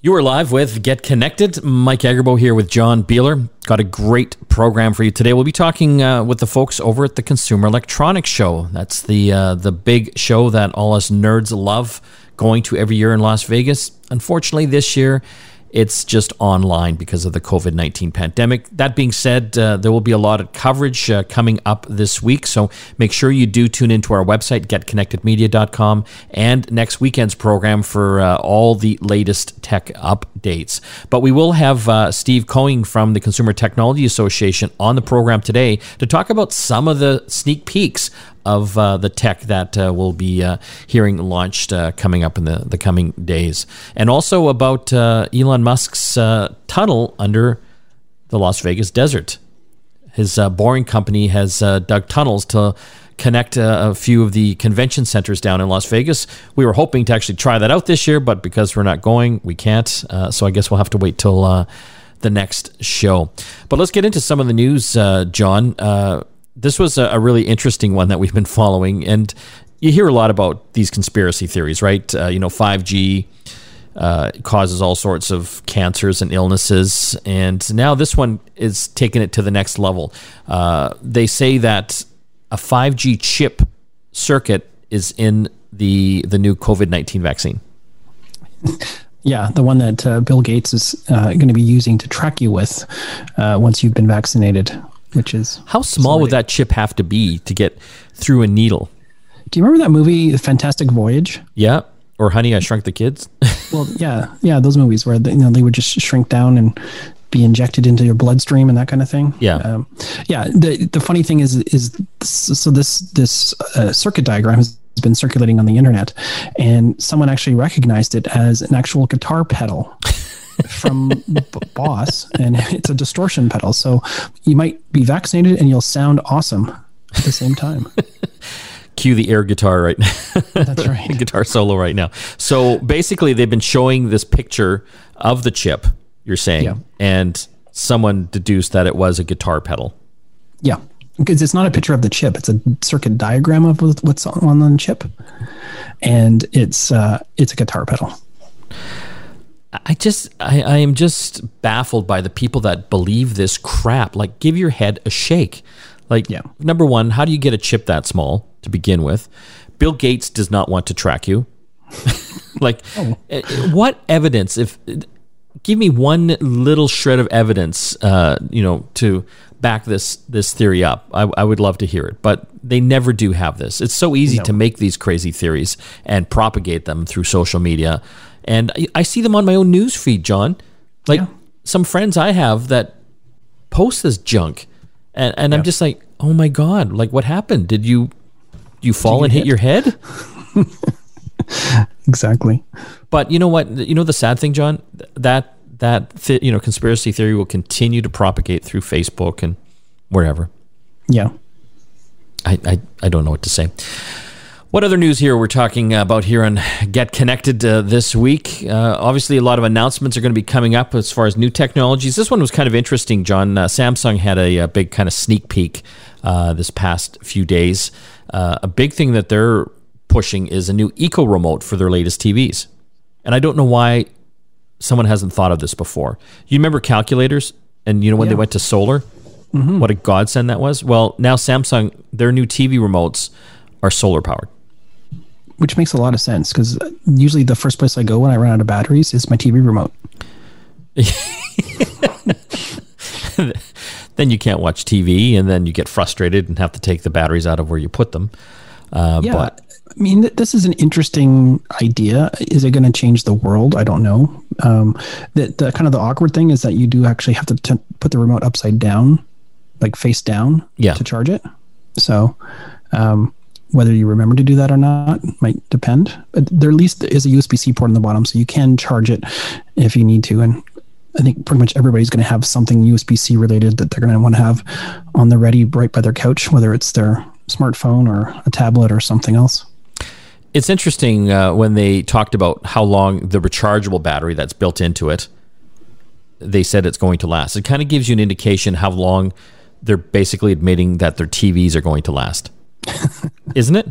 You are live with Get Connected. Mike Agerbo here with John Biehler. Got a great program for you today. We'll be talking uh, with the folks over at the Consumer Electronics Show. That's the uh, the big show that all us nerds love going to every year in Las Vegas. Unfortunately, this year it's just online because of the COVID 19 pandemic. That being said, uh, there will be a lot of coverage uh, coming up this week. So make sure you do tune into our website, getconnectedmedia.com, and next weekend's program for uh, all the latest tech updates. But we will have uh, Steve Koenig from the Consumer Technology Association on the program today to talk about some of the sneak peeks of uh, the tech that uh, we'll be uh, hearing launched uh, coming up in the, the coming days. And also about uh, Elon Musk's uh, tunnel under the Las Vegas desert. His boring company has dug tunnels to connect a, a, few of the convention centers down in Las Vegas. We were hoping to actually try that out this year, but because we're not going, we can't. Uh, so I guess we'll have to wait till uh, the next show. But let's get into some of the news, uh, John this was a, a, really interesting one that we've been following, and you hear a lot about these conspiracy theories, right? Uh, you know, five G uh, causes all sorts of cancers and illnesses, and now this one is taking it to the next level. Uh, they say that a five G chip circuit is in the the new COVID nineteen vaccine. Yeah, the one that uh, Bill Gates is uh, going to be using to track you with uh, once you've been vaccinated which is how small would that chip have to be to get through a needle? Do you remember that movie, The Fantastic Voyage? Yeah, or Honey, I Shrunk the Kids. well, yeah, yeah, those movies where they, you know they would just shrink down and be injected into your bloodstream and that kind of thing. Yeah, um, yeah. The the funny thing is is so this this uh, circuit diagram has been circulating on the internet, and someone actually recognized it as an actual guitar pedal from B- Boss, and it's a distortion pedal. So you might be vaccinated and you'll sound awesome at the same time. Cue the air guitar right now. That's right. guitar solo right now. So basically, they've been showing this picture of the chip, you're saying, yeah. and someone deduced that it was a guitar pedal. Yeah. Because it's not a picture of the chip; it's a circuit diagram of what's on the chip, and it's uh, it's a guitar pedal. I just I, I am just baffled by the people that believe this crap. Like give your head a shake. Like yeah. number one, how do you get a chip that small to begin with? Bill Gates does not want to track you. like oh. Eh, eh, what evidence if give me one little shred of evidence uh, you know to back this this theory up I, I, would love to hear it but they never do have this it's so easy no. to make these crazy theories and propagate them through social media and I, I see them on my own news feed, John. Like yeah. some friends I have that post this junk, and, and yeah. I'm just like, oh my god, like what happened? Did you you fall and hit, hit your head? exactly. But you know what? You know the sad thing, John. That that th- you know conspiracy theory will continue to propagate through Facebook and wherever. Yeah. I, I, I don't know what to say. What other news here we're talking about here on Get Connected uh, this week? Uh, obviously, a lot of announcements are going to be coming up as far as new technologies. This one was kind of interesting, John. Uh, Samsung had a, a, big kind of sneak peek uh, this past few days. Uh, a big thing that they're pushing is a new Eco remote for their latest TVs. And I don't know why someone hasn't thought of this before. You remember calculators? And you know when yeah. they went to solar? Mm-hmm. What a godsend that was? Well, now Samsung, their new TV remotes are solar powered which makes a lot of sense because usually the first place I go when I run out of batteries is my TV remote. then you can't watch TV, and then you get frustrated and have to take the batteries out of where you put them. Uh, yeah, but, I mean, this is an interesting idea. Is it going to change the world? I don't know. Um, the, the kind of the awkward thing is that you do actually have to t- put the remote upside down, like face down, yeah. to charge it. So, um, whether you remember to do that or not might depend. But there at least is a USB C port on the bottom, so you can charge it if you need to. And I think pretty much everybody's going to have something USB C related that they're going to want to have on the ready right by their couch, whether it's their smartphone or a tablet or something else. It's interesting uh, when they talked about how long the rechargeable battery that's built into it. They said it's going to last. It kind of gives you an indication how long they're basically admitting that their TVs are going to last. Isn't it?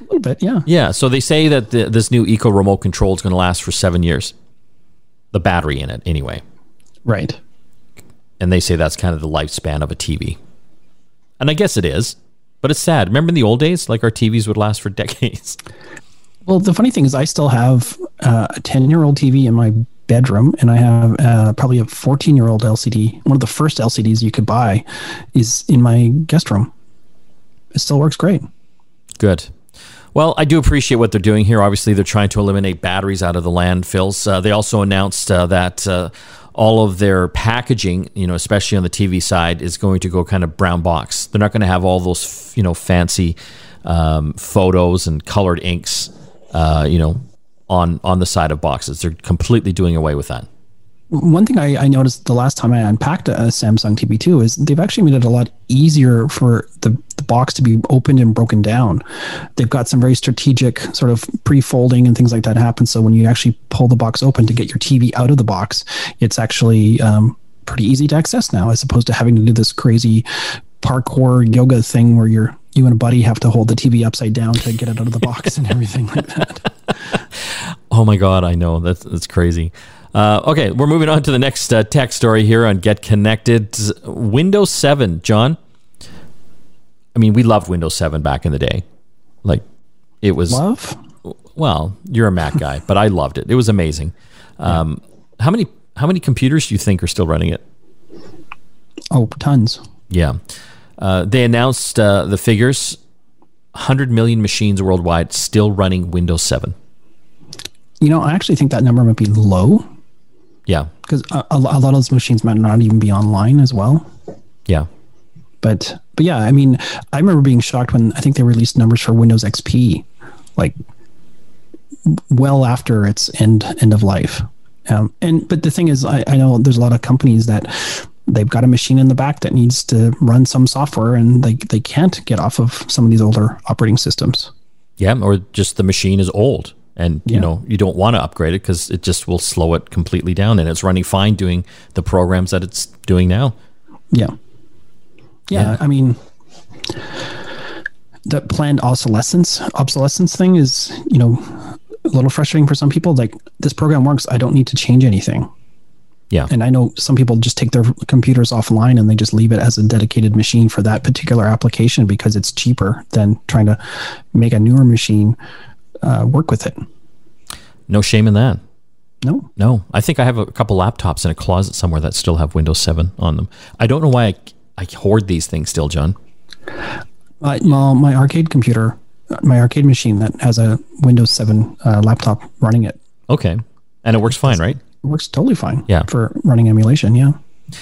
A little bit, yeah. Yeah. So they say that the, this new Eco remote control is going to last for seven years. the battery in it anyway. Right. And they say that's kind of the lifespan of a TV. And I guess it is, but it's sad. Remember in the old days, like our TVs would last for decades. Well, the funny thing is, I still have uh, a 10 year old TV in my bedroom, and I have uh, probably a 14 year old LCD. One of the first LCDs you could buy is in my guest room. It still works great. Good. Well, I do appreciate what they're doing here. Obviously, they're trying to eliminate batteries out of the landfills. Uh, they also announced uh, that uh, all of their packaging, you know, especially on the TV side, is going to go kind of brown box. They're not going to have all those, you know, fancy um, photos and colored inks, uh, you know, on on the side of boxes. They're completely doing away with that. One thing I, I noticed the last time I unpacked a Samsung TV2 is they've actually made it a lot easier for the, the box to be opened and broken down. They've got some very strategic sort of pre-folding and things like that happen. So when you actually pull the box open to get your TV out of the box, it's actually um, pretty easy to access now, as opposed to having to do this crazy parkour yoga thing where you're you and a buddy have to hold the TV upside down to get it out of the box and everything like that. Oh my God, I know that's that's crazy. Uh, okay, we're moving on to the next uh, tech story here on Get Connected. Windows 7, John. I mean, we loved Windows 7 back in the day. Like, it was. Love? Well, you're a Mac guy, but I loved it. It was amazing. Um, yeah. How many how many computers do you think are still running it? Oh, tons. Yeah. Uh, they announced uh, the figures 100 million machines worldwide still running Windows 7. You know, I actually think that number might be low. Yeah. Because a, a, lot of those machines might not even be online as well. Yeah. But but yeah, I mean, I remember being shocked when I think they released numbers for Windows XP, like well after its end end of life. Um, and but the thing is, I, I know there's a lot of companies that they've got a machine in the back that needs to run some software, and they they can't get off of some of these older operating systems. Yeah, or just the machine is old and you know you don't want to upgrade it because it just will slow it completely down and it's running fine doing the programs that it's doing now. Yeah. Yeah, yeah. i mean the planned obsolescence obsolescence thing is you know a little frustrating for some people. Like this program works i don't need to change anything. Yeah. And i know some people just take their computers offline and they just leave it as a dedicated machine for that particular application because it's cheaper than trying to make a newer machine uh, work with it. No shame in that. No, no. I think I have a couple laptops in a closet somewhere that still have Windows 7 on them. I don't know why I, I hoard these things still, John. Uh, well, my arcade computer, my arcade machine that has a Windows 7 uh, laptop running it. Okay. And it works fine, right? It works totally fine. Yeah. For running emulation. Yeah. Do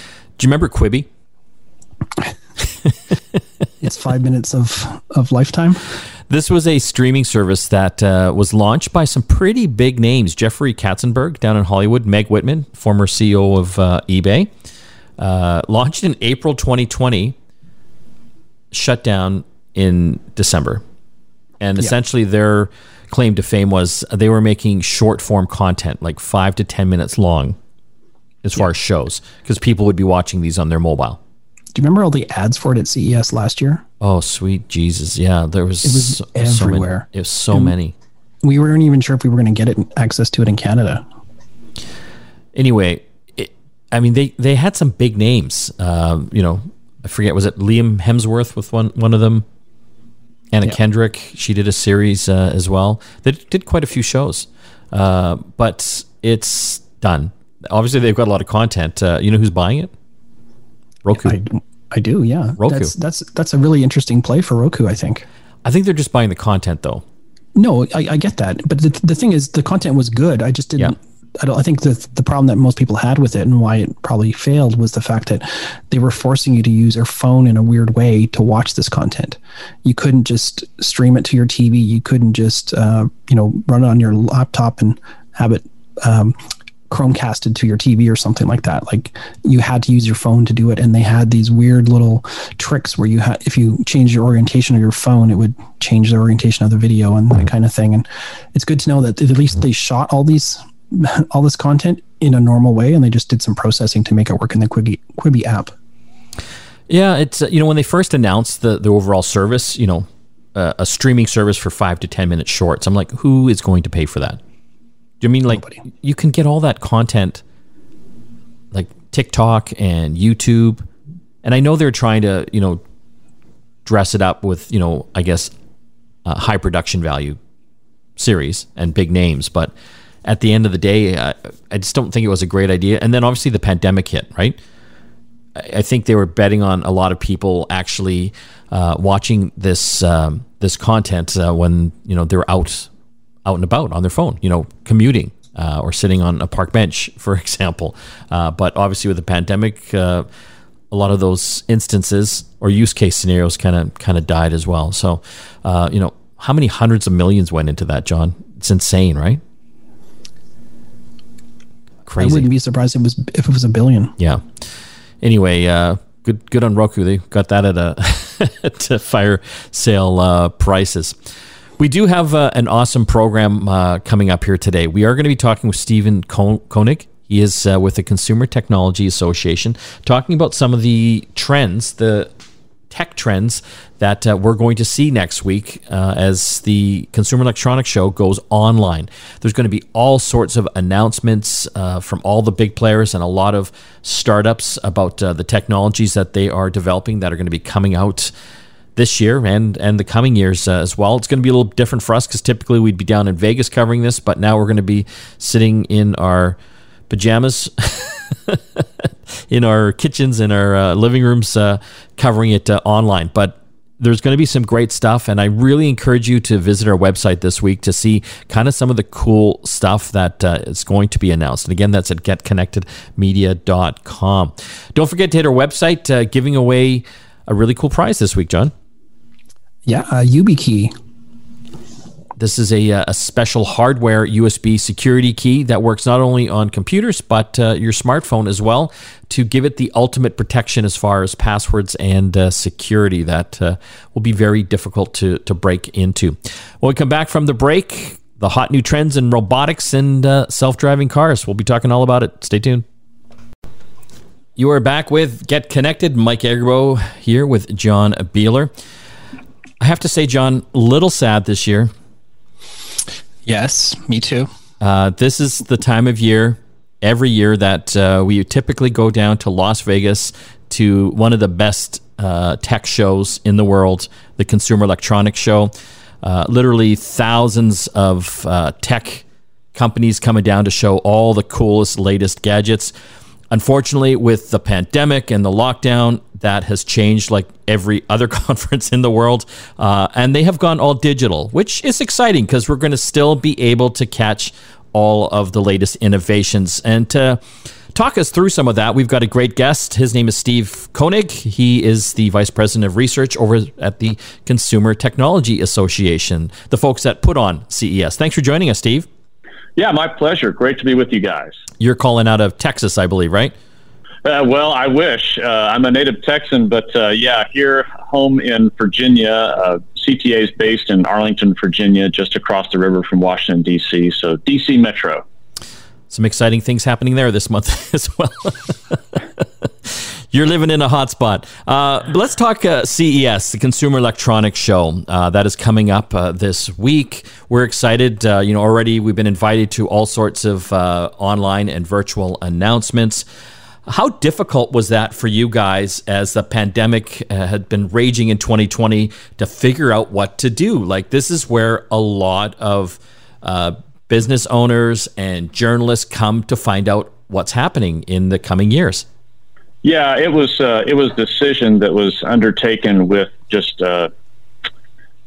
you remember Quibi? it's five minutes of, of lifetime. This was a streaming service that uh, was launched by some pretty big names. Jeffrey Katzenberg down in Hollywood, Meg Whitman, former CEO of uh, eBay, uh, launched in April 2020, shut down in December. And yeah. essentially, their claim to fame was they were making short form content, like five to 10 minutes long, as far yeah. as shows, because people would be watching these on their mobile. Do you remember all the ads for it at CES last year? Oh, sweet Jesus! Yeah, there was. It was so, everywhere. So it was so and many. We weren't even sure if we were going to get it access to it in Canada. Anyway, it, I mean, they they had some big names. Uh, you know, I forget was it Liam Hemsworth with one one of them. Anna yeah. Kendrick, she did a series uh, as well. They did quite a few shows, uh, but it's done. Obviously, they've got a lot of content. Uh, you know who's buying it? Roku. I, I do, yeah. Roku. That's, that's that's a really interesting play for Roku. I think. I think they're just buying the content, though. No, I, I get that, but the, the thing is, the content was good. I just didn't. Yeah. I don't. I think the the problem that most people had with it and why it probably failed was the fact that they were forcing you to use your phone in a weird way to watch this content. You couldn't just stream it to your TV. You couldn't just uh, you know run it on your laptop and have it um, Chromecasted to your TV or something like that. Like you had to use your phone to do it, and they had these weird little tricks where you had, if you change your orientation of your phone, it would change the orientation of the video and that kind of thing. And it's good to know that at least they shot all these, all this content in a normal way, and they just did some processing to make it work in the Quibi Quibi app. Yeah, it's uh, you know when they first announced the the overall service, you know, uh, a streaming service for five to ten minutes shorts. I'm like, who is going to pay for that? Do you mean like Nobody. you can get all that content like TikTok and YouTube? And I know they're trying to, you know, dress it up with, you know, I guess uh, high production value series and big names, but at the end of the day, I, I just don't think it was a great idea. And then obviously the pandemic hit, right? I think they were betting on a lot of people actually uh, watching this um, this content uh, when you know they're out out and about on their phone, you know, commuting uh, or sitting on a park bench, for example. Uh, but obviously, with the pandemic, uh, a lot of those instances or use case scenarios kind of kind of died as well. So, uh, you know, how many hundreds of millions went into that, John? It's insane, right? Crazy. I wouldn't be surprised if it was if it was a billion. Yeah. Anyway, uh, good good on Roku. They got that at a to fire sale uh, prices. We do have uh, an awesome program uh, coming up here today. We are going to be talking with Stephen Koenig. He is uh, with the Consumer Technology Association, talking about some of the trends, the tech trends that uh, we're going to see next week uh, as the Consumer Electronics Show goes online. There's going to be all sorts of announcements uh, from all the big players and a lot of startups about uh, the technologies that they are developing that are going to be coming out this year and and the coming years uh, as well. It's going to be a little different for us because typically we'd be down in Vegas covering this, but now we're going to be sitting in our pajamas. in our kitchens, in our uh, living rooms, uh, covering it uh, online. But there's going to be some great stuff, and I really encourage you to visit our website this week to see kind of some of the cool stuff that uh, is going to be announced. And again, that's at getconnectedmedia.com. Don't forget to hit our website, uh, giving away a really cool prize this week, John. Yeah, a YubiKey this is a, uh, a special hardware USB security key that works not only on computers but uh, your smartphone as well to give it the ultimate protection as far as passwords and uh, security that uh, will be very difficult to, to break into. When we come back from the break, the hot new trends in robotics and uh, self driving cars. We'll be talking all about it. Stay tuned. You are back with Get Connected. Mike Agerbo here with John Biehler. I have to say, John, a little sad this year. Yes, me too. Uh, this is the time of year every year that uh, we typically go down to Las Vegas to one of the best uh, tech shows in the world, the Consumer Electronics Show. Uh, literally thousands of uh, tech companies coming down to show all the coolest, latest gadgets. Unfortunately, with the pandemic and the lockdown, that has changed like every other conference in the world. Uh, and they have gone all digital, which is exciting because we're going to still be able to catch all of the latest innovations. And to talk us through some of that, we've got a great guest. His name is Steve Koenig. He is the Vice President of Research over at the Consumer Technology Association, the folks that put on CES. Thanks for joining us, Steve. Yeah, my pleasure. Great to be with you guys. You're calling out of Texas, I believe, right? Uh, well, I wish. Uh, I'm a native Texan, but uh, yeah, here home in Virginia. Uh, CTA is based in Arlington, Virginia, just across the river from Washington, D.C. So, D.C. Metro. Some exciting things happening there this month as well. You're living in a hot spot. Uh, let's talk uh, CES, the Consumer Electronics Show, uh, that is coming up uh, this week. We're excited. Uh, you know, already we've been invited to all sorts of uh, online and virtual announcements. How difficult was that for you guys as the pandemic had been raging in 2020 to figure out what to do? Like, this is where a lot of business owners and journalists come to find out what's happening in the coming years. Yeah, it was uh, it was a decision that was undertaken with just uh,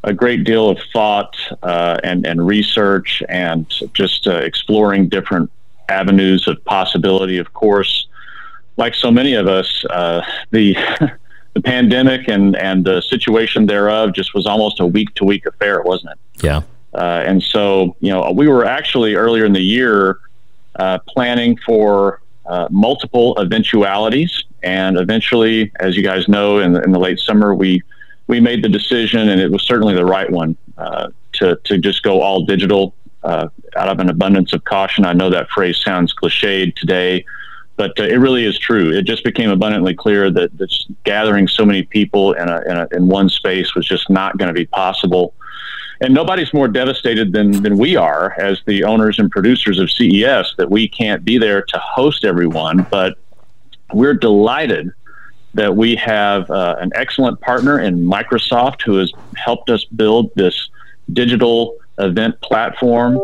a great deal of thought uh, and and research and just uh, exploring different avenues of possibility. Of course, like so many of us, uh, the the pandemic and and the situation thereof just was almost a week to week affair, wasn't it? Yeah. Uh, and so, you know, we were actually earlier in the year planning for uh, multiple eventualities. And eventually, as you guys know, in the, in the late summer, we we made the decision, and it was certainly the right one uh, to to just go all digital uh, out of an abundance of caution. I know that phrase sounds cliched today, but uh, it really is true. It just became abundantly clear that, that gathering so many people in a, in, a, in one space was just not going to be possible and nobody's more devastated than, than we are as the owners and producers of CES that we can't be there to host everyone. But we're delighted that we have uh, an excellent partner in Microsoft who has helped us build this digital event platform.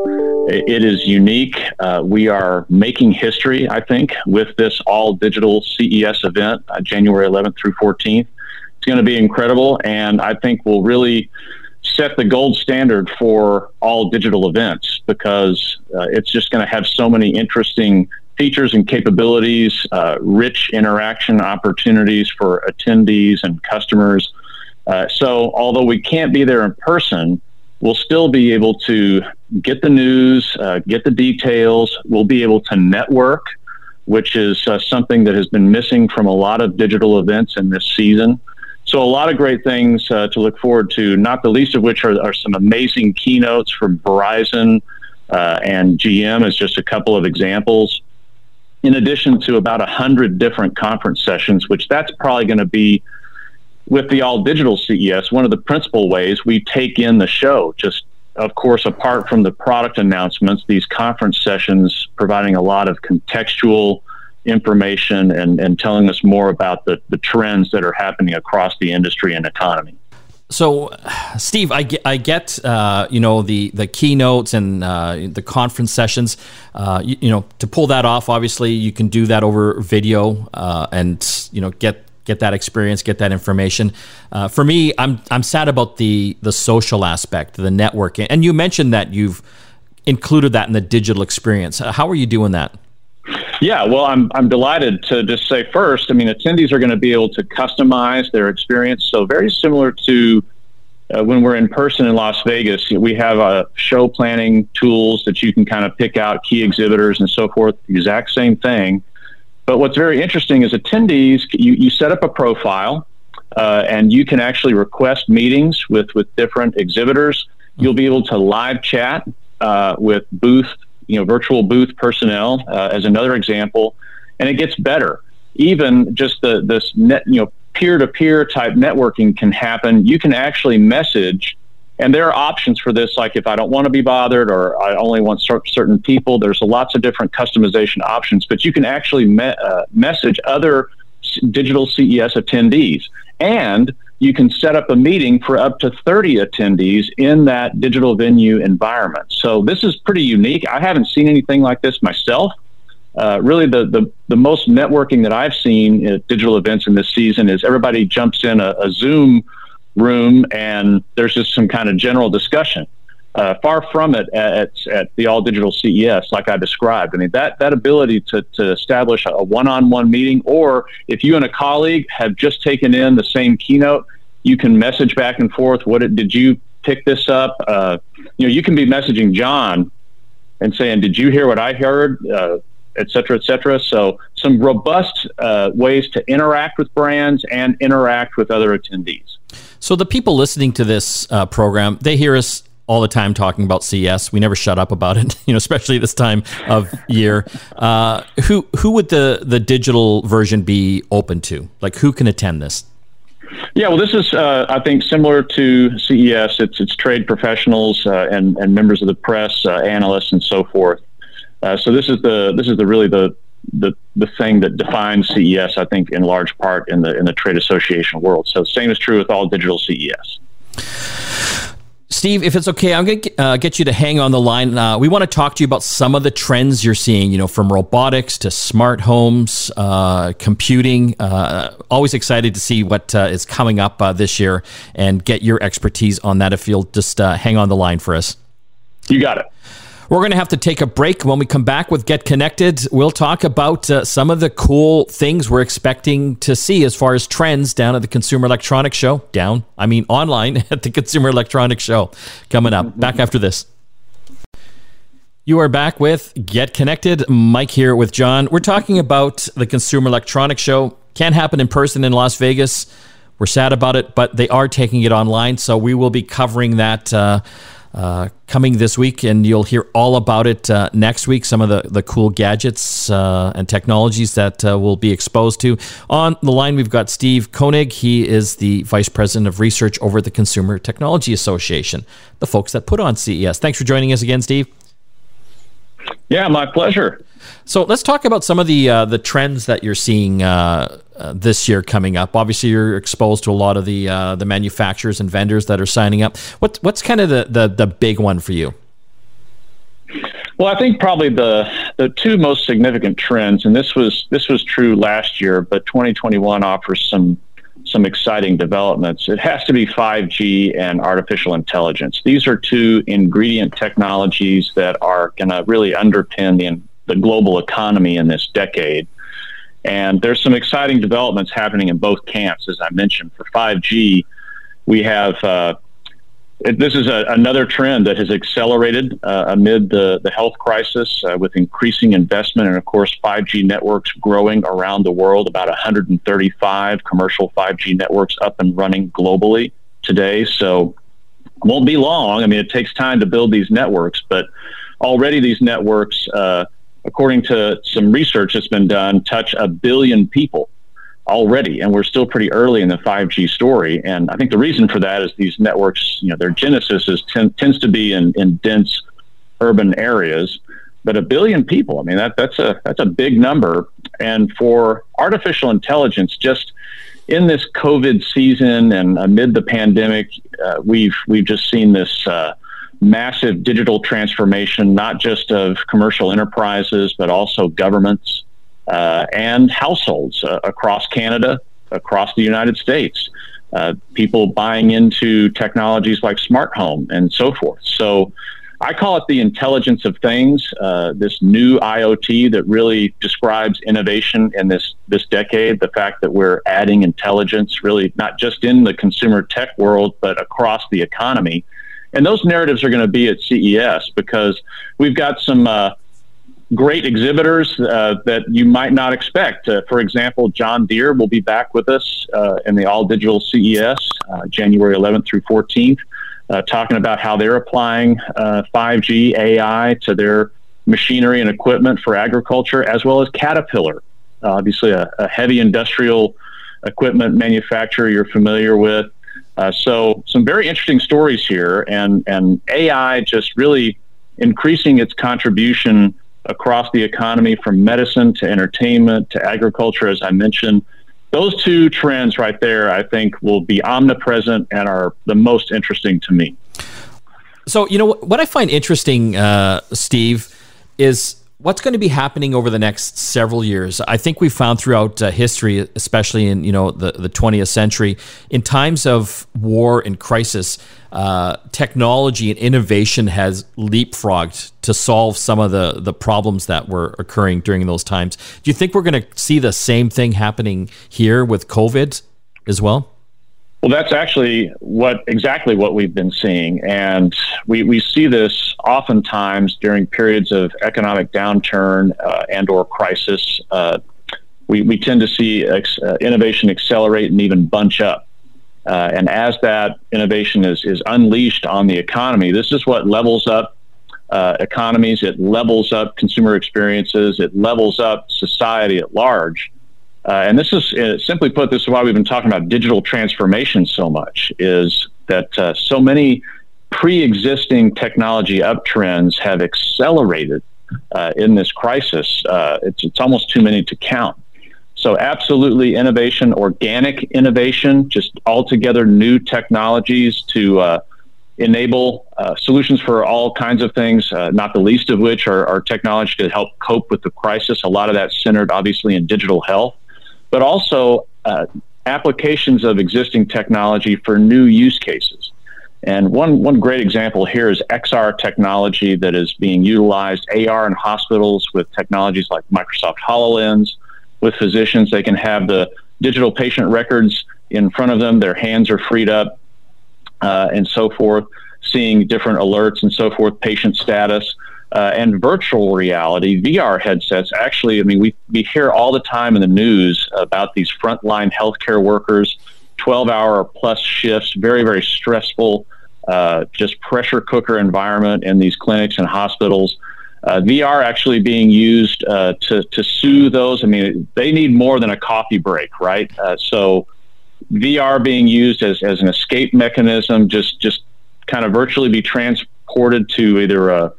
It is unique. Uh, we are making history, I think, with this all digital CES event, uh, January 11th through 14th. It's going to be incredible, and I think we'll really set the gold standard for all digital events because uh, it's just going to have so many interesting features and capabilities, uh, rich interaction opportunities for attendees and customers. Uh, so, although we can't be there in person, we'll still be able to get the news, uh, get the details. We'll be able to network, which is uh, something that has been missing from a lot of digital events in this season. So, a lot of great things uh, to look forward to, not the least of which are, are some amazing keynotes from Verizon uh, and GM, as just a couple of examples in addition to about 100 different conference sessions, which that's probably going to be with the all digital CES, one of the principal ways we take in the show. Just, of course, apart from the product announcements, these conference sessions providing a lot of contextual information and, and telling us more about the, the trends that are happening across the industry and economy. So, Steve, I get, I get uh, you know the the keynotes and uh, the conference sessions. Uh, you, you, know, to pull that off, obviously, you can do that over video uh, and you know get get that experience, get that information. Uh, for me, I'm I'm sad about the the social aspect, the networking, and you mentioned that you've included that in the digital experience. How are you doing that? Yeah, well, I'm, I'm delighted to just say first, I mean, attendees are going to be able to customize their experience. So, very similar to uh, when we're in person in Las Vegas, we have uh, show planning tools that you can kind of pick out key exhibitors and so forth, exact same thing. But what's very interesting is attendees, you, you set up a profile uh, and you can actually request meetings with, with different exhibitors. You'll be able to live chat uh, with booth you know, virtual booth personnel uh, as another example, and it gets better. Even just the this net, you know, peer-to-peer type networking can happen. You can actually message, and there are options for this. Like if I don't want to be bothered, or I only want certain people, there's lots of different customization options. But you can actually me- uh, message other digital CES attendees, and you can set up a meeting for up to 30 attendees in that digital venue environment. So this is pretty unique. I haven't seen anything like this myself. Uh, really, the, the, the most networking that I've seen at digital events in this season is everybody jumps in a, a Zoom room and there's just some kind of general discussion. Uh, far from it at, at the all digital CES, like I described. I mean, that, that ability to, to establish a one on one meeting, or if you and a colleague have just taken in the same keynote, you can message back and forth. What it, did you pick this up? Uh, you know, you can be messaging John and saying, "Did you hear what I heard?" Uh, et cetera, et cetera. So, some robust uh, ways to interact with brands and interact with other attendees. So, the people listening to this uh, program, they hear us all the time talking about CES. We never shut up about it, you know, especially this time of year. Uh, who who would the the digital version be open to? Like, who can attend this? Yeah, well, this is, uh, I think, similar to CES. It's it's trade professionals uh, and and members of the press, uh, analysts, and so forth. Uh, so this is the this is the really the the the thing that defines CES. I think in large part in the in the trade association world. So same is true with all digital CES. Steve, if it's okay, I'm going to uh, get you to hang on the line. Uh, we want to talk to you about some of the trends you're seeing, you know, from robotics to smart homes, uh, computing. Uh, always excited to see what uh, is coming up uh, this year and get your expertise on that if you'll just hang on the line for us. You got it. We're going to have to take a break. When we come back with Get Connected, we'll talk about uh, some of the cool things we're expecting to see as far as trends down at the Consumer Electronics Show. Down, I mean, online at the Consumer Electronics Show coming up. Back after this. You are back with Get Connected. Mike here with John. We're talking about the Consumer Electronics Show. Can't happen in person in Las Vegas. We're sad about it, but they are taking it online. So we will be covering that. Uh, uh, coming this week, and you'll hear all about it uh, next week. Some of the, the cool gadgets uh, and technologies that uh, we'll be exposed to. On the line, we've got Steve Koenig. He is the Vice President of Research over at the Consumer Technology Association, the folks that put on CES. Thanks for joining us again, Steve. Yeah, my pleasure. So let's talk about some of the uh, the trends that you're seeing uh, this year coming up. Obviously, you're exposed to a lot of the uh, the manufacturers and vendors that are signing up. What what's kind of the, the the big one for you? Well, I think probably the the two most significant trends, and this was this was true last year, but 2021 offers some some exciting developments. It has to be 5G and artificial intelligence. These are two ingredient technologies that are going to really underpin the the global economy in this decade. And there's some exciting developments happening in both camps, as I mentioned. For 5G, we have uh, this is a, another trend that has accelerated uh, amid the, the health crisis uh, with increasing investment and, of course, 5G networks growing around the world. About 135 commercial 5G networks up and running globally today. So, won't be long. I mean, it takes time to build these networks, but already these networks uh, according to some research that's been done, touch a billion people already, and we're still pretty early in the 5G story. And I think the reason for that is these networks, you know, their genesis is ten, tends to be in, in dense urban areas. But a billion people, I mean, that, that's a that's a big number. And for artificial intelligence, just in this COVID season and amid the pandemic, uh, we've we've just seen this uh, massive digital transformation, not just of commercial enterprises, but also governments uh, and households uh, across Canada, across the United States. Uh, people buying into technologies like smart home and so forth. So I call it the intelligence of things, uh, this new IoT that really describes innovation in this, this decade. The fact that we're adding intelligence really not just in the consumer tech world, but across the economy. And those narratives are going to be at CES because we've got some uh, great exhibitors uh, that you might not expect. Uh, for example, John Deere will be back with us uh, in the all digital CES uh, January 11th through 14th, uh, talking about how they're applying 5G AI to their machinery and equipment for agriculture, as well as Caterpillar, obviously a, a heavy industrial equipment manufacturer you're familiar with. Uh, so some very interesting stories here, and and AI just really increasing its contribution across the economy from medicine to entertainment to agriculture, as I mentioned. Those two trends right there, I think, will be omnipresent and are the most interesting to me. So, you know, what I find interesting, uh, Steve, is what's going to be happening over the next several years? I think we've found throughout uh, history especially in you know the, the 20th century in times of war and crisis uh, technology and innovation has leapfrogged to solve some of the, the problems that were occurring during those times. Do you think we're going to see the same thing happening here with covid as well well, that's actually what exactly what we've been seeing, and we, we see this oftentimes during periods of economic downturn uh, and/or crisis. Uh, we, we tend to see ex- uh, innovation accelerate and even bunch up. Uh, and as that innovation is, is unleashed on the economy, this is what levels up uh, economies, it levels up consumer experiences, it levels up society at large. Uh, and this is uh, simply put, this is why we've been talking about digital transformation so much, is that uh, so many pre-existing technology uptrends have accelerated uh, in this crisis. Uh, it's, it's almost too many to count. So absolutely innovation, organic innovation, just altogether new technologies to uh, enable solutions for all kinds of things, not the least of which are, are, technology to help cope with the crisis. A lot of that centered obviously in digital health but also uh, applications of existing technology for new use cases. And one, one great example here is XR technology that is being utilized, AR in hospitals with technologies like Microsoft HoloLens. With physicians, they can have the digital patient records in front of them, their hands are freed up, uh, and so forth, seeing different alerts and so forth, patient status uh, and virtual reality, VR headsets. Actually, I mean, we, we hear all the time in the news about these frontline healthcare workers, 12 hour plus shifts, very, very stressful uh, just pressure cooker environment in these clinics and hospitals. Uh, VR actually being used uh, to to soothe those. I mean, they need more than a coffee break, right? Uh, so VR being used as, as an escape mechanism, just just kind of virtually be transported to either a,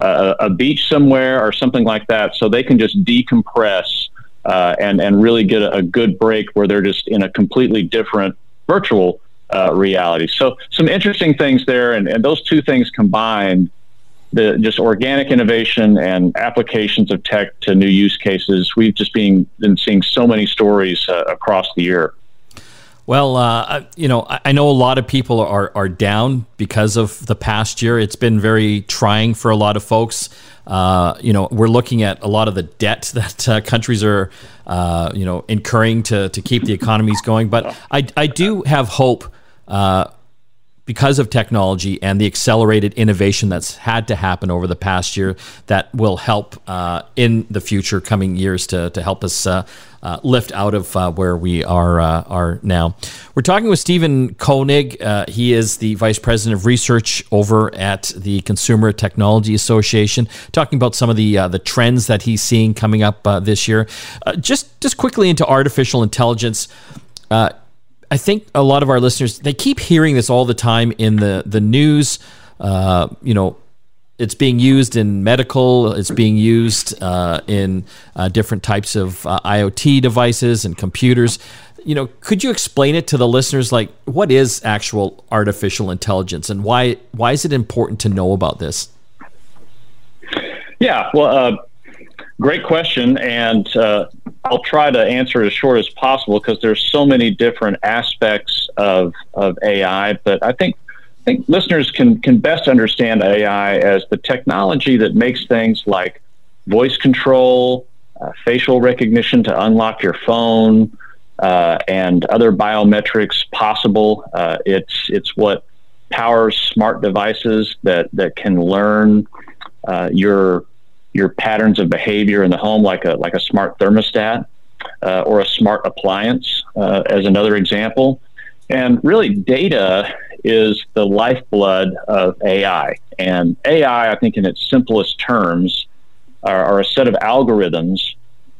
a, a beach somewhere or something like that, so they can just decompress uh, and and really get a, a, good break where they're just in a completely different virtual uh, reality. So some interesting things there, and, and those two things combined the just organic innovation and applications of tech to new use cases. We've just been been seeing so many stories uh, across the year. Well, uh, you know, I know a lot of people are are down because of the past year. It's been very trying for a lot of folks. Uh, you know, we're looking at a lot of the debt that uh, countries are, uh, you know, incurring to to keep the economies going. But I I do have hope uh, because of technology and the accelerated innovation that's had to happen over the past year that will help uh, in the future coming years to, to help us uh, uh, lift out of uh, where we are uh, are now. We're talking with Stephen Koenig. Uh, he is the vice president of research over at the Consumer Technology Association, talking about some of the the trends that he's seeing coming up this year. just just quickly into artificial intelligence. I think a lot of our listeners they keep hearing this all the time in the the news. Uh, you know, it's being used in medical. It's being used uh, in uh, different types of uh, IoT devices and computers. You know, could you explain it to the listeners? Like, what is actual artificial intelligence, and why why is it important to know about this? Yeah, well, uh, Great question, and uh, I'll try to answer it as short as possible because there's so many different aspects of of AI. But I think I think listeners can can best understand AI as the technology that makes things like voice control, uh, facial recognition to unlock your phone, uh, and other biometrics possible. Uh, it's it's what powers smart devices that that can learn uh, your your patterns of behavior in the home, like a like a smart thermostat uh, or a smart appliance, uh, as another example. And really, data is the lifeblood of AI. And AI, I think, in its simplest terms, are, are a set of algorithms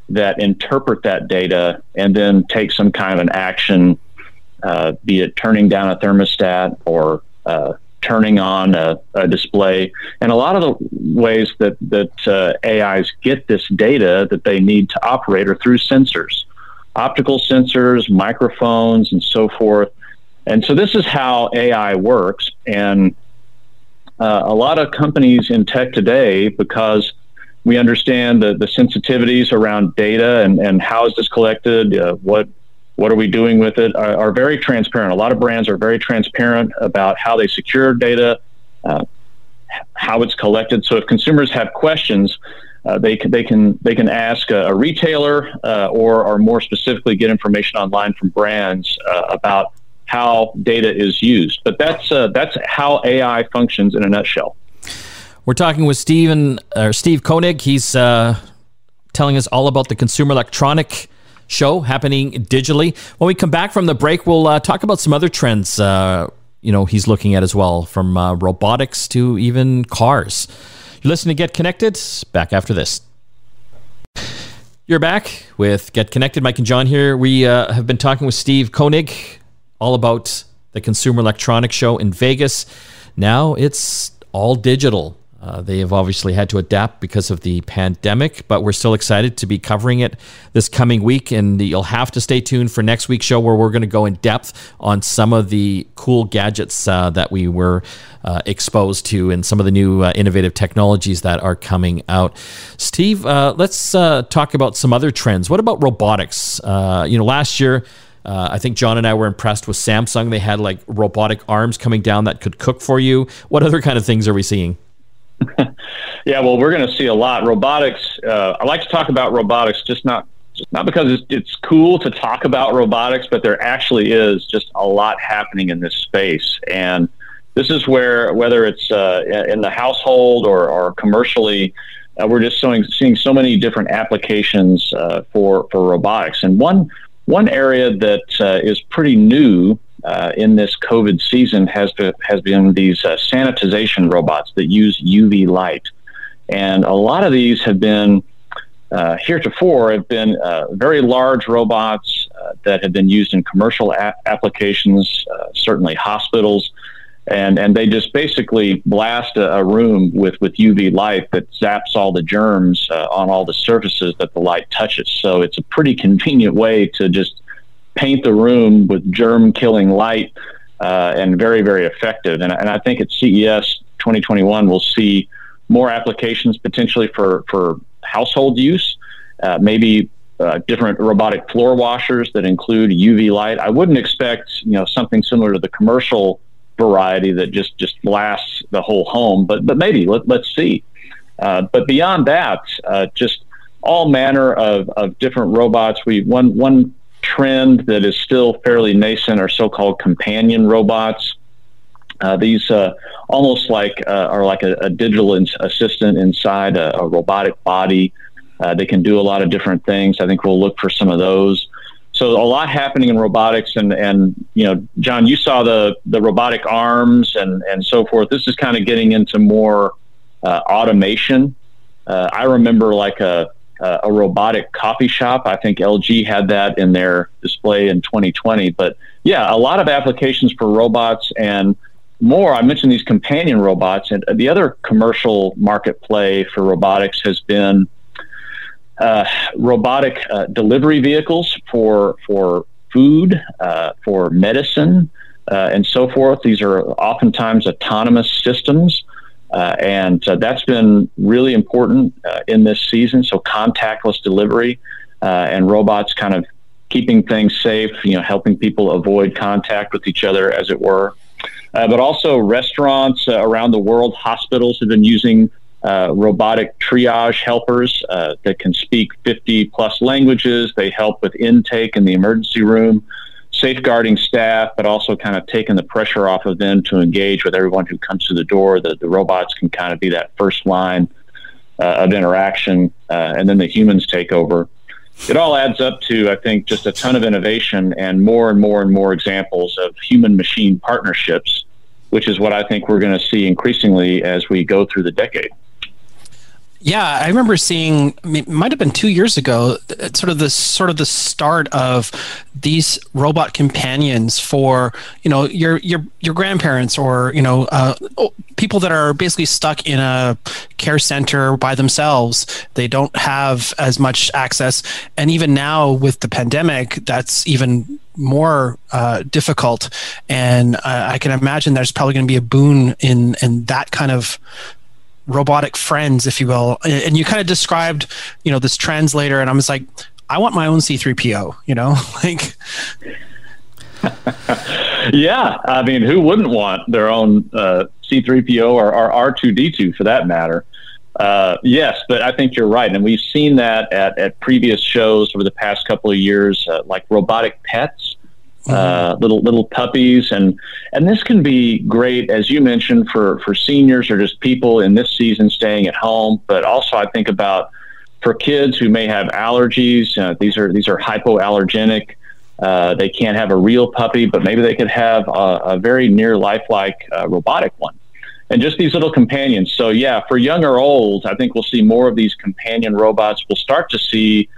that interpret that data and then take some kind of an action, uh, be it turning down a thermostat or uh, turning on a, a, display. And a lot of the ways that, that uh, AIs get this data that they need to operate are through sensors, optical sensors, microphones, and so forth. And so this is how AI works. And uh, a lot of companies in tech today, because we understand the, the sensitivities around data and, and how is this collected, uh, what what are we doing with it are, are, very transparent. A lot of brands are very transparent about how they secure data, uh, how it's collected. So if consumers have questions, uh, they can they can they can ask a, a retailer uh, or or more specifically get information online from brands uh, about how data is used. But that's uh, that's how AI functions in a nutshell. We're talking with Stephen or Steve Koenig. He's uh, telling us all about the consumer electronic show happening digitally. When we come back from the break, we'll uh, talk about some other trends. Uh, you know, he's looking at as well, from uh, robotics to even cars. You listen to Get Connected. Back after this. You're back with Get Connected. Mike and John here. We uh, have been talking with Steve Koenig all about the Consumer Electronics Show in Vegas. Now it's all digital. Uh, they have obviously had to adapt because of the pandemic, but we're still excited to be covering it this coming week. And you'll have to stay tuned for next week's show where we're going to go in depth on some of the cool gadgets uh, that we were uh, exposed to and some of the new uh, innovative technologies that are coming out. Steve, uh, let's talk about some other trends. What about robotics? you know, last year, uh, I think John and I were impressed with Samsung. They had like robotic arms coming down that could cook for you. What other kind of things are we seeing? yeah, well, we're going to see a lot. Robotics. Uh, I like to talk about robotics, just not just not because it's, it's cool to talk about robotics, but there actually is just a lot happening in this space, and this is where whether it's uh, in the household or, or commercially. Uh, we're just seeing, seeing so many different applications uh, for for robotics, and one one area that uh, is pretty new uh, in this COVID season has been, has been these uh, sanitization robots that use UV light, and a lot of these have been uh, heretofore have been uh, very large robots uh, that have been used in commercial a- applications, uh, certainly hospitals, and and they just basically blast a, a, room with with UV light that zaps all the germs on all the surfaces that the light touches. So it's a pretty convenient way to just paint the room with germ killing light uh, and very very effective. And, and I think at CES 2021 we'll see more applications potentially for for household use, uh, maybe uh, different robotic floor washers that include UV light. I wouldn't expect you know something similar to the commercial variety that just just blasts the whole home, but but maybe let, let's see. Uh, but beyond that, uh, just all manner of, of different robots. We one one trend that is still fairly nascent are so-called companion robots. Uh, these uh, almost like uh, are like a, a digital in- assistant inside a, a robotic body. Uh, they can do a lot of different things. I think we'll look for some of those. So a lot happening in robotics, and and you know, John, you saw the the robotic arms and and so forth. This is kind of getting into more uh, automation. Uh, I remember like a a robotic coffee shop. I think LG had that in their display in 2020. But yeah, a lot of applications for robots and more, I mentioned these companion robots, and the other commercial market play for robotics has been uh, robotic uh, delivery vehicles for for food, uh, for medicine, uh, and so forth. These are oftentimes autonomous systems. Uh, and uh, that's been really important in this season. So contactless delivery and robots kind of keeping things safe, you know, helping people avoid contact with each other, as it were uh, but also restaurants uh, around the world. Hospitals have been using uh, robotic triage helpers uh, that can speak 50 plus languages. They help with intake in the emergency room, safeguarding staff, but also kind of taking the pressure off of them to engage with everyone who comes to the door. The, the robots can kind of be that first line uh, of interaction, uh, and then the humans take over it all adds up to, I think, just a ton of innovation and more and more and more examples of human machine partnerships, which is what I think we're going to see increasingly as we go through the decade. Yeah, I remember seeing. It might have been two years ago. Sort of the sort of the start of these robot companions for you know your your your grandparents or you know uh, people that are basically stuck in a care center by themselves. They don't have as much access, and even now with the pandemic, that's even more uh, difficult. And uh, I can imagine there's probably going to be a boon in in that kind of robotic friends, if you will. And you kind of described, you know, this translator, and I was like, I want my own C3PO, you know, like. yeah, I mean, who wouldn't want their own uh, C3PO or, or, R2D2 for that matter? Uh, yes, but I think you're right, and we've seen that at, at previous shows over the past couple of years, uh, like robotic pets uh, little little puppies, and and this can be great as you mentioned for for seniors or just people in this season staying at home. But also, I think about for kids who may have allergies. Uh, these are these are hypoallergenic. Uh, they can't have a real puppy, but maybe they could have a, a very near lifelike uh, robotic one. And just these little companions. So, yeah, for young or old, I think we'll see more of these companion robots. We'll start to see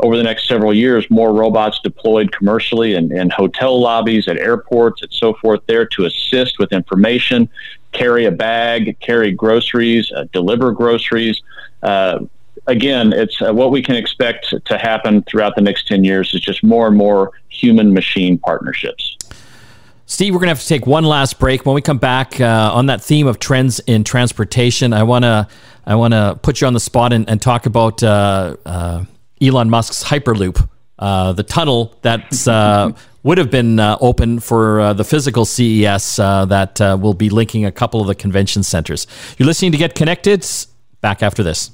over the next several years, more robots deployed commercially in, in hotel lobbies, at airports, and so forth, there to assist with information, carry a bag, carry groceries, uh, deliver groceries. Uh, again, it's uh, what we can expect to happen throughout the next 10 years is just more and more human machine partnerships. Steve, we're going to have to take one last break. When we come back uh, on that theme of trends in transportation, I want to I want to put you on the spot and, and talk about uh, uh, Elon Musk's Hyperloop, uh, the tunnel that uh, would have been uh, open for uh, the physical CES uh, that uh, will be linking a couple of the convention centers. You're listening to Get Connected. Back after this.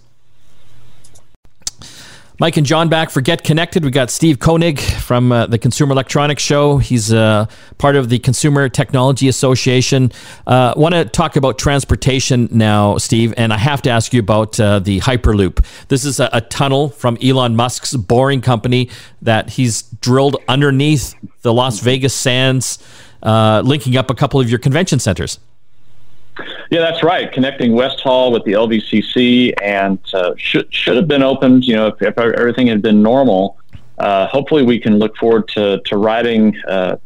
Mike and John back for Get Connected. We got Steve Koenig from uh, the Consumer Electronics Show. He's uh, part of the Consumer Technology Association. Uh, Want to talk about transportation now, Steve, and I have to ask you about uh, the Hyperloop. This is a, a, tunnel from Elon Musk's Boring Company that he's drilled underneath the Las Vegas sands. uh, linking up a couple of your convention centers. Yeah, that's right. Connecting West Hall with the LVCC and uh, should should have been opened. You know, if, if everything had been normal, uh, hopefully we can look forward to to riding uh,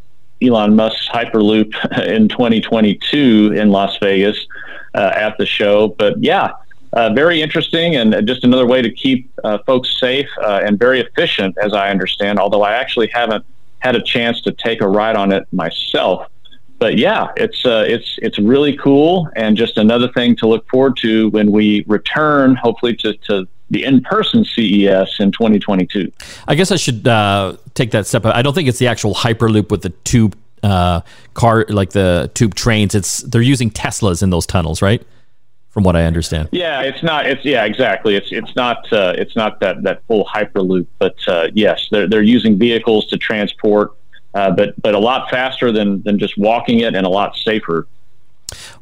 Elon Musk's Hyperloop in 2022 in Las Vegas uh, at the show. But yeah, uh, very interesting and just another way to keep uh, folks safe and very efficient, as I understand. Although I actually haven't had a chance to take a ride on it myself. But yeah, it's uh, it's it's really cool and just another thing to look forward to when we return, hopefully to, to the in-person CES in 2022. I guess I should uh, take that step. I don't think it's the actual Hyperloop with the tube uh, car, like the tube trains. It's they're using Teslas in those tunnels, right? From what I understand. Yeah, it's not. It's yeah, exactly. It's it's not. Uh, it's not that that full Hyperloop, but uh, yes, they're they're using vehicles to transport, uh, but but a lot faster than than just walking it, and a lot safer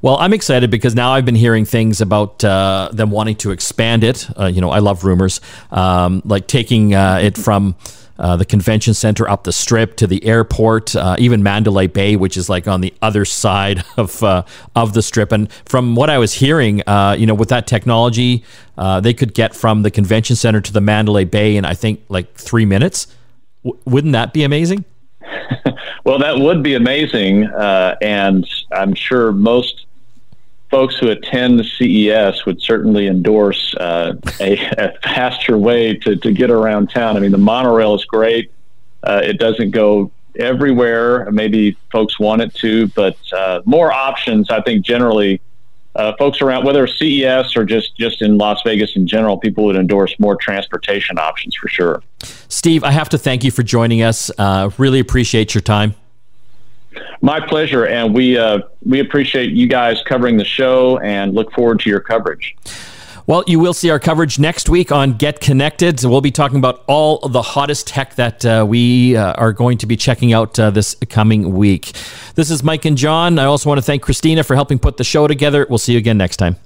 well, I'm excited because now I've been hearing things about uh, them wanting to expand it. Uh, you know, I love rumors, um, like taking uh, it from. Uh, the convention center up the strip to the airport, uh, even Mandalay Bay, which is like on the other side of of the strip. And from what I was hearing, you know, with that technology, they could get from the convention center to the Mandalay Bay in I think like three minutes. W- wouldn't that be amazing? well, that would be amazing, uh, and I'm sure most folks who attend the CES would certainly endorse uh, a, a, faster way to, to get around town. I mean, the monorail is great. Uh, it doesn't go everywhere. Maybe folks want it to, but uh, more options, I think, generally uh, folks around, whether CES or just just in Las Vegas in general, people would endorse more transportation options for sure. Steve, I have to thank you for joining us. Uh, really appreciate your time. My pleasure, and we uh, we appreciate you guys covering the show and look forward to your coverage. Well, you will see our coverage next week on Get Connected. We'll be talking about all the hottest tech that uh, we uh, are going to be checking out uh, this coming week. This is Mike and John. I also want to thank Christina for helping put the show together. We'll see you again next time.